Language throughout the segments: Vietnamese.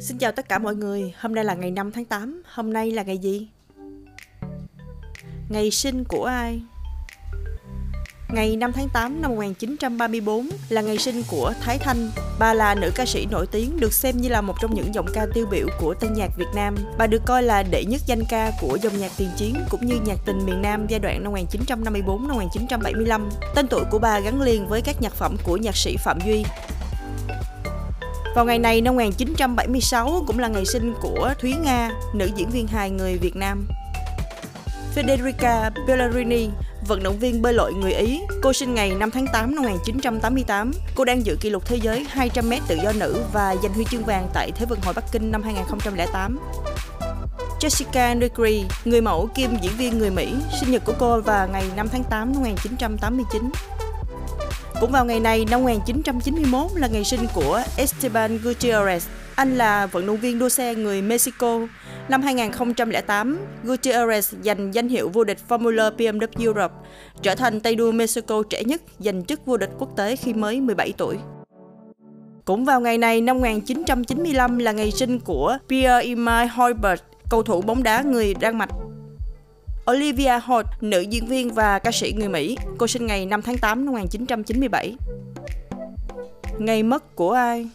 Xin chào tất cả mọi người, hôm nay là ngày 5 tháng 8, hôm nay là ngày gì? Ngày sinh của ai? Ngày 5 tháng 8 năm 1934 là ngày sinh của Thái Thanh. Bà là nữ ca sĩ nổi tiếng, được xem như là một trong những giọng ca tiêu biểu của tân nhạc Việt Nam. Bà được coi là đệ nhất danh ca của dòng nhạc tiền chiến cũng như nhạc tình miền Nam giai đoạn năm 1954 năm 1975. Tên tuổi của bà gắn liền với các nhạc phẩm của nhạc sĩ Phạm Duy. Vào ngày này năm 1976 cũng là ngày sinh của Thúy Nga, nữ diễn viên hài người Việt Nam. Federica Bellarini, vận động viên bơi lội người Ý. Cô sinh ngày 5 tháng 8 năm 1988. Cô đang giữ kỷ lục thế giới 200m tự do nữ và giành huy chương vàng tại Thế vận hội Bắc Kinh năm 2008. Jessica Negri, người mẫu kiêm diễn viên người Mỹ, sinh nhật của cô vào ngày 5 tháng 8 năm 1989. Cũng vào ngày này năm 1991 là ngày sinh của Esteban Gutierrez. Anh là vận động viên đua xe người Mexico. Năm 2008, Gutierrez giành danh hiệu vô địch Formula BMW Europe, trở thành tay đua Mexico trẻ nhất giành chức vô địch quốc tế khi mới 17 tuổi. Cũng vào ngày này năm 1995 là ngày sinh của Pierre-Emile Hoibert, cầu thủ bóng đá người Đan Mạch. Olivia Holt, nữ diễn viên và ca sĩ người Mỹ. Cô sinh ngày 5 tháng 8 năm 1997. Ngày mất của ai?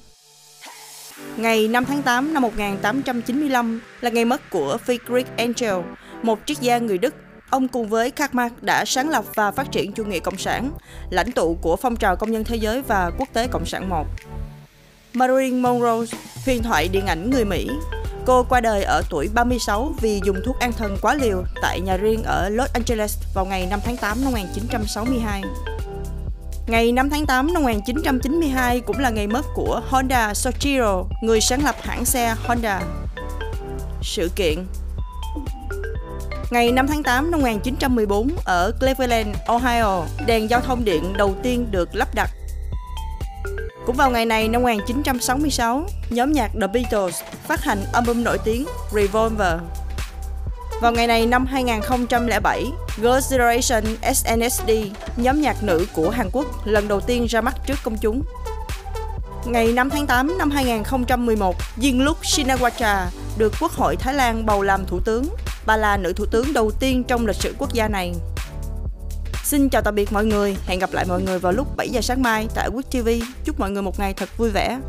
Ngày 5 tháng 8 năm 1895 là ngày mất của Friedrich Engel, một triết gia người Đức. Ông cùng với Karl Marx đã sáng lập và phát triển chủ nghĩa cộng sản, lãnh tụ của phong trào công nhân thế giới và quốc tế cộng sản 1. Marilyn Monroe, huyền thoại điện ảnh người Mỹ, Cô qua đời ở tuổi 36 vì dùng thuốc an thần quá liều tại nhà riêng ở Los Angeles vào ngày 5 tháng 8 năm 1962. Ngày 5 tháng 8 năm 1992 cũng là ngày mất của Honda Soichiro, người sáng lập hãng xe Honda. Sự kiện Ngày 5 tháng 8 năm 1914 ở Cleveland, Ohio, đèn giao thông điện đầu tiên được lắp đặt cũng vào ngày này năm 1966, nhóm nhạc The Beatles phát hành album nổi tiếng Revolver. Vào ngày này năm 2007, Girls' Generation SNSD, nhóm nhạc nữ của Hàn Quốc lần đầu tiên ra mắt trước công chúng. Ngày 5 tháng 8 năm 2011, Yingluck Shinawatra được Quốc hội Thái Lan bầu làm thủ tướng. Bà là nữ thủ tướng đầu tiên trong lịch sử quốc gia này. Xin chào tạm biệt mọi người, hẹn gặp lại mọi người vào lúc 7 giờ sáng mai tại Quốc TV. Chúc mọi người một ngày thật vui vẻ.